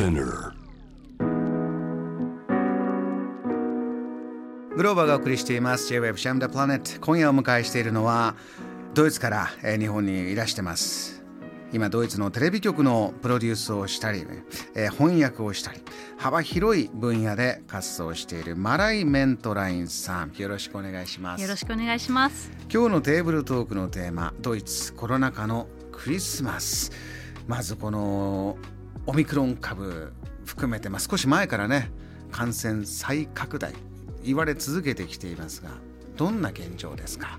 Spinner. グローバーがお送りしています。J-Web シャムダプラネット今夜お迎えしているのはドイツから、えー日本にいらしてます。今ドイツのテレビ局のプロデュースをしたり、えー翻訳をしたり幅広い分野で活動しているマライ・メントラインさん。よろしくお願いします。よろしくお願いします。今日のテーブルトークのテーマドイツコロナ禍のクリスマス。まずこのオミクロン株含めて、まあ、少し前からね感染再拡大言われ続けてきていますがどんな現状ですか？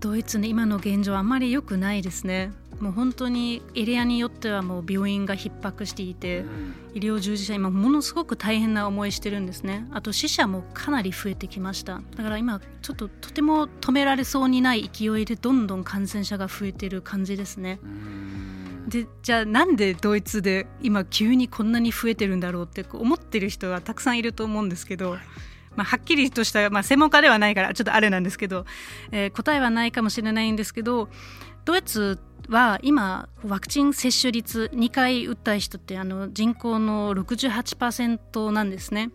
ドイツの今の現状はあまり良くないですね。もう本当にエリアによってはもう病院が逼迫していて、医療従事者今ものすごく大変な思いしてるんですね。あと死者もかなり増えてきました。だから今ちょっととても止められそうにない勢いでどんどん感染者が増えてる感じですね。でじゃあなんでドイツで今急にこんなに増えてるんだろうって思ってる人がたくさんいると思うんですけど、まあ、はっきりとした、まあ、専門家ではないからちょっとあれなんですけど、えー答えはないかもしれないんですけどドイツは今ワクチン接種率2回打った人ってあの人口の68%なんですね。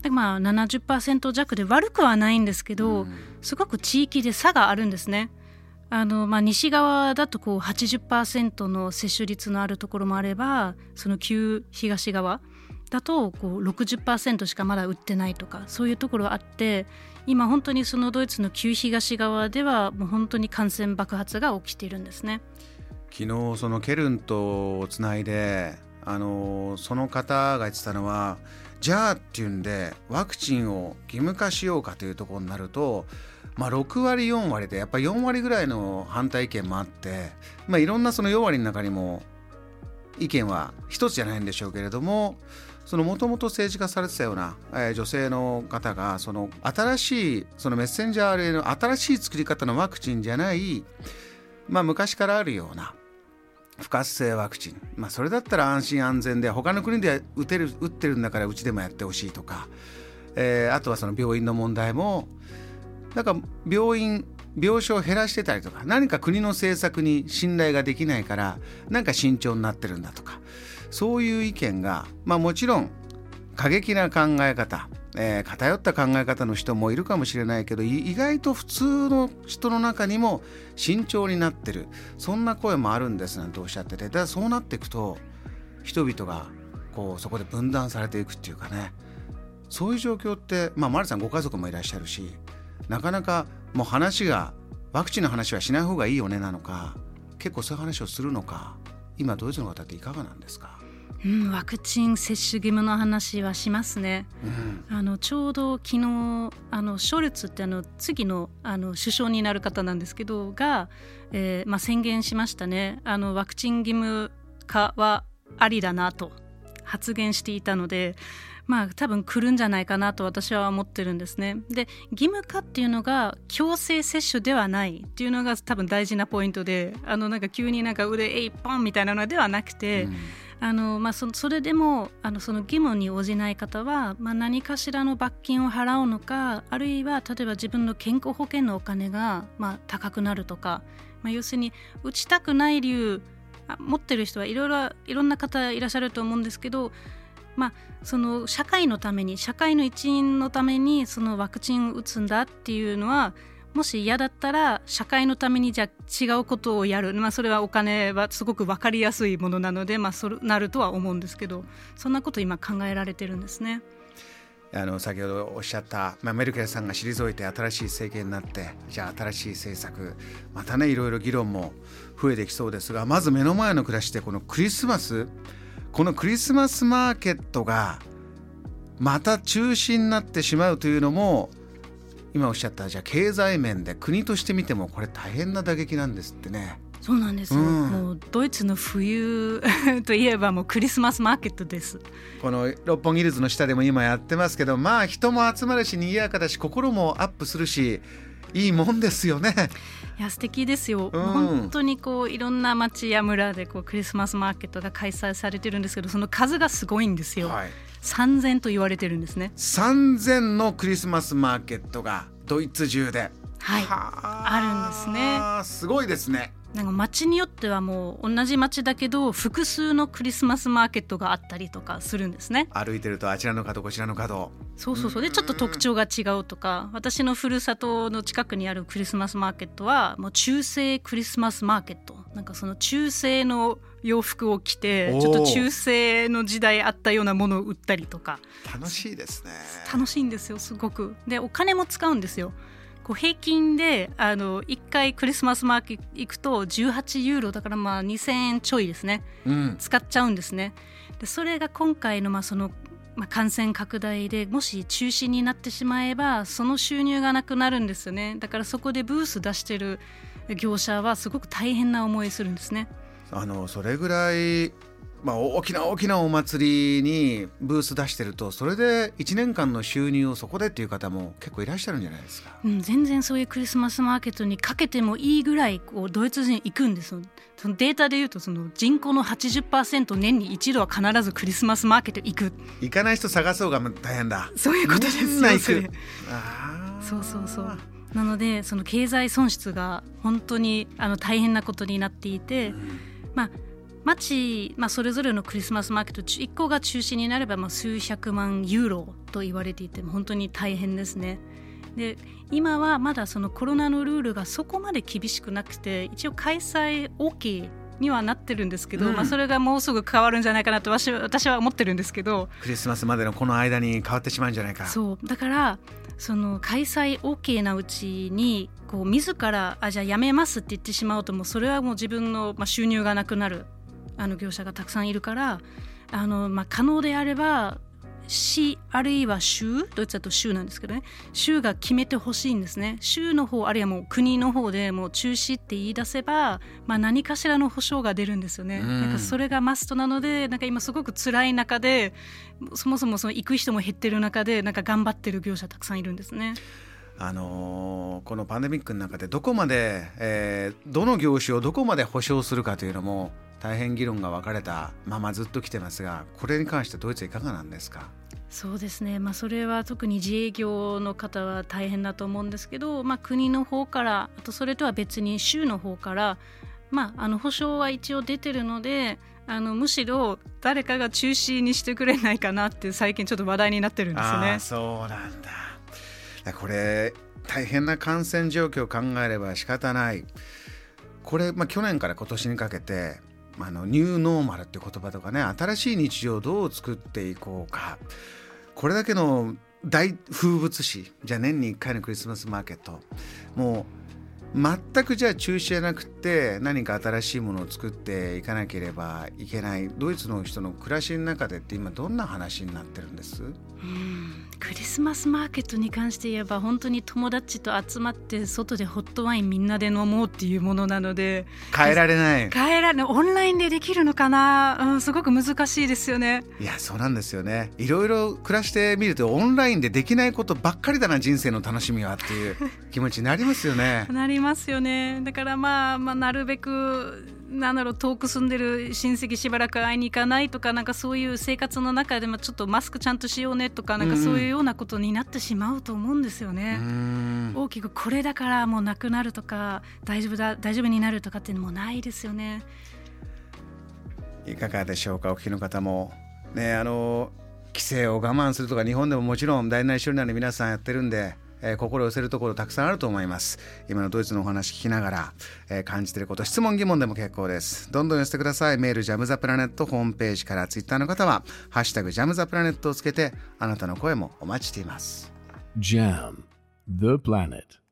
でまあ70%弱で悪くはないんですけど、すごく地域で差があるんですね。あのまあ、西側だとこう80%の接種率のあるところもあればその旧東側だとこう60%しかまだ売ってないとかそういうところあって今本当にそのドイツの旧東側ではもう本当に感染爆発が起きているんですね。昨日そのケルンとつないであのその方が言ってたのはじゃあっていうんでワクチンを義務化しようかというところになると、まあ、6割4割でやっぱり4割ぐらいの反対意見もあって、まあ、いろんなその4割の中にも意見は一つじゃないんでしょうけれどももともと政治化されてたような、えー女性の方がその新しいそのメッセンジャー RNA の新しい作り方のワクチンじゃない、まあ、昔からあるような不活性ワクチン、まあ、それだったら安心安全で他の国で打てる打ってるんだからうちでもやってほしいとか、えーあとはその病院の問題もなんか病院病床を減らしてたりとか何か国の政策に信頼ができないからなんか慎重になってるんだとかそういう意見が、まあ、もちろん過激な考え方、えー偏った考え方の人もいるかもしれないけど意外と普通の人の中にも慎重になってる。そんな声もあるんですなんておっしゃっててだそうなっていくと人々がこうそこで分断されていくっていうかね。そういう状況って、まあ、マリさんご家族もいらっしゃるしなかなかもう話がワクチンの話はしない方がいいよねなのか結構そういう話をするのか今ドイツの方っていかがなんですか、うん、ワクチン接種義務の話はしますね。うんあのちょうど昨日あのショルツってあの次のあの首相になる方なんですけどが、えーまあ、宣言しましたねあのワクチン義務化はありだなと発言していたので。まあ多分来るんじゃないかなと私は思ってるんですね。で義務化っていうのが強制接種ではないっていうのが多分大事なポイントであのなんか急になんか腕えいポンみたいなのではなくて、あのまあ、そそれでもあのその義務に応じない方は、まあ、何かしらの罰金を払うのかあるいは例えば自分の健康保険のお金が、まあ、高くなるとか、まあ、要するに打ちたくない理由あ持ってる人はいろいろいろんな方いらっしゃると思うんですけど、まあ、その社会のために社会の一員のためにそのワクチンを打つんだっていうのはもし嫌だったら社会のためにじゃ違うことをやる、まあ、それはお金はすごく分かりやすいものなので、まあ、そうなるとは思うんですけどそんなこと今考えられてるんですね。あの先ほどおっしゃった、まあ、メルケルさんが退いて新しい政権になってじゃあ新しい政策またねいろいろ議論も増えてきそうですがまず目の前の暮らしでこのクリスマスこのクリスマスマーケットがまた中止になってしまうというのも今おっしゃったじゃあ経済面で国として見てもこれ大変な打撃なんですってね。そうなんですよ、うんもうドイツの冬といえばもうクリスマスマーケットです。この六本木ヒルズの下でも今やってますけどまあ人も集まるし賑やかだし心もアップするしいいもんですよね。いや素敵ですよ、うん。本当にこういろんな町や村でこうクリスマスマーケットが開催されてるんですけどその数がすごいんですよ、はい、3000と言われてるんですね。3000のクリスマスマーケットがドイツ中で。はい。はあるんですね。すごいですね。なんか街によってはもう同じ街だけど複数のクリスマスマーケットがあったりとかするんですね。歩いてるとあちらの角こちらの角そうそうそう。でちょっと特徴が違うとか私のふるさとの近くにあるクリスマスマーケットはもう中世クリスマスマーケット。なんかその中世の洋服を着てちょっと中世の時代あったようなものを売ったりとか。楽しいですね。楽しいんですよすごく。でお金も使うんですよ。こう平均であの1回クリスマスマーケット行くと18ユーロだからまあ2000円ちょいですね、うん、使っちゃうんですね。でそれが今回のまあそのまあ、感染拡大でもし中止になってしまえばその収入がなくなるんですよね。だからそこでブース出してる業者はすごく大変な思いするんですね。あのそれぐらいまあ、大きな大きなお祭りにブース出してるとそれで1年間の収入をそこでっていう方も結構いらっしゃるんじゃないですか、うん、全然そういうクリスマスマーケットにかけてもいいぐらいこうドイツ人行くんですそのデータでいうとその人口の80%年に一度は必ずクリスマスマーケット行く。行かない人探そうが大変だ。そういうことですよ行く。そうそうそう。なのでその経済損失が本当にあの大変なことになっていて、うん、まあ町、まあ、それぞれのクリスマスマーケット1個が中止になればまあ数百万ユーロと言われていて本当に大変ですね。で今はまだそのコロナのルールがそこまで厳しくなくて一応開催 OK にはなってるんですけど、うん、まあ、それがもうすぐ変わるんじゃないかなと私私は思ってるんですけど。クリスマスまでのこの間に変わってしまうんじゃないかそう。だからその開催 OK なうちにこう自らあじゃあやめますって言ってしまうともうそれはもう自分の、まあ、収入がなくなるあの業者がたくさんいるからあの、まあ、可能であれば市あるいは州ドイツだと州なんですけどね州が決めてほしいんですね。州の方あるいはもう国の方でもう中止って言い出せば、まあ、何かしらの保証が出るんですよね、うん、なんかそれがマストなのでなんか今すごく辛い中でそもそもその行く人も減ってる中でなんか頑張ってる業者たくさんいるんですね。あのー、このパンデミックの中でどこまで、えー、どの業種をどこまで保証するかというのも大変議論が分かれたままずっと来てますがこれに関してドイツいかがなんですか？そうですね、まあ、それは特に自営業の方は大変だと思うんですけど、まあ、国の方からあとそれとは別に州の方から、まあ、あの保証は一応出てるのであのむしろ誰かが中止にしてくれないかなって最近ちょっと話題になってるんですね。そうなんだ。これ大変な感染状況を考えれば仕方ない。これ、まあ、去年から今年にかけてあのニューノーマルって言葉とかね新しい日常をどう作っていこうか。これだけの大風物詩。じゃあ年に1回のクリスマスマーケット。もう全くじゃあ中止じゃなくて何か新しいものを作っていかなければいけない。ドイツの人の暮らしの中でって今どんな話になってるんです？うん。クリスマスマーケットに関して言えば本当に友達と集まって外でホットワインみんなで飲もうっていうものなので。変えられない。変えられない。オンラインでできるのかな、うん、すごく難しいですよね。いやそうなんですよね。いろいろ暮らしてみるとオンラインでできないことばっかりだな人生の楽しみはっていう気持ちになりますよね。なりますよね。だからまあ、まあ、なるべくなんだろう遠く住んでる親戚しばらく会いに行かないとかなんかそういう生活の中でもちょっとマスクちゃんとしようねとかなんかそういうようなことになってしまうと思うんですよね。大きくこれだからもうなくなるとか大丈夫だ大丈夫になるとかっていうのもないですよね。いかがでしょうかお聞きの方もねあの規制を我慢するとか日本でももちろん大なり小なり皆さんやってるんでえー、心寄せるところたくさんあると思います。今のドイツのお話聞きながら、えー、感じていること質問疑問でも結構です。どんどん寄せてください。メールジャムザプラネットホームページからツイッターの方はハッシュタグジャムザプラネットをつけてあなたの声もお待ちしています。JAM The Planet.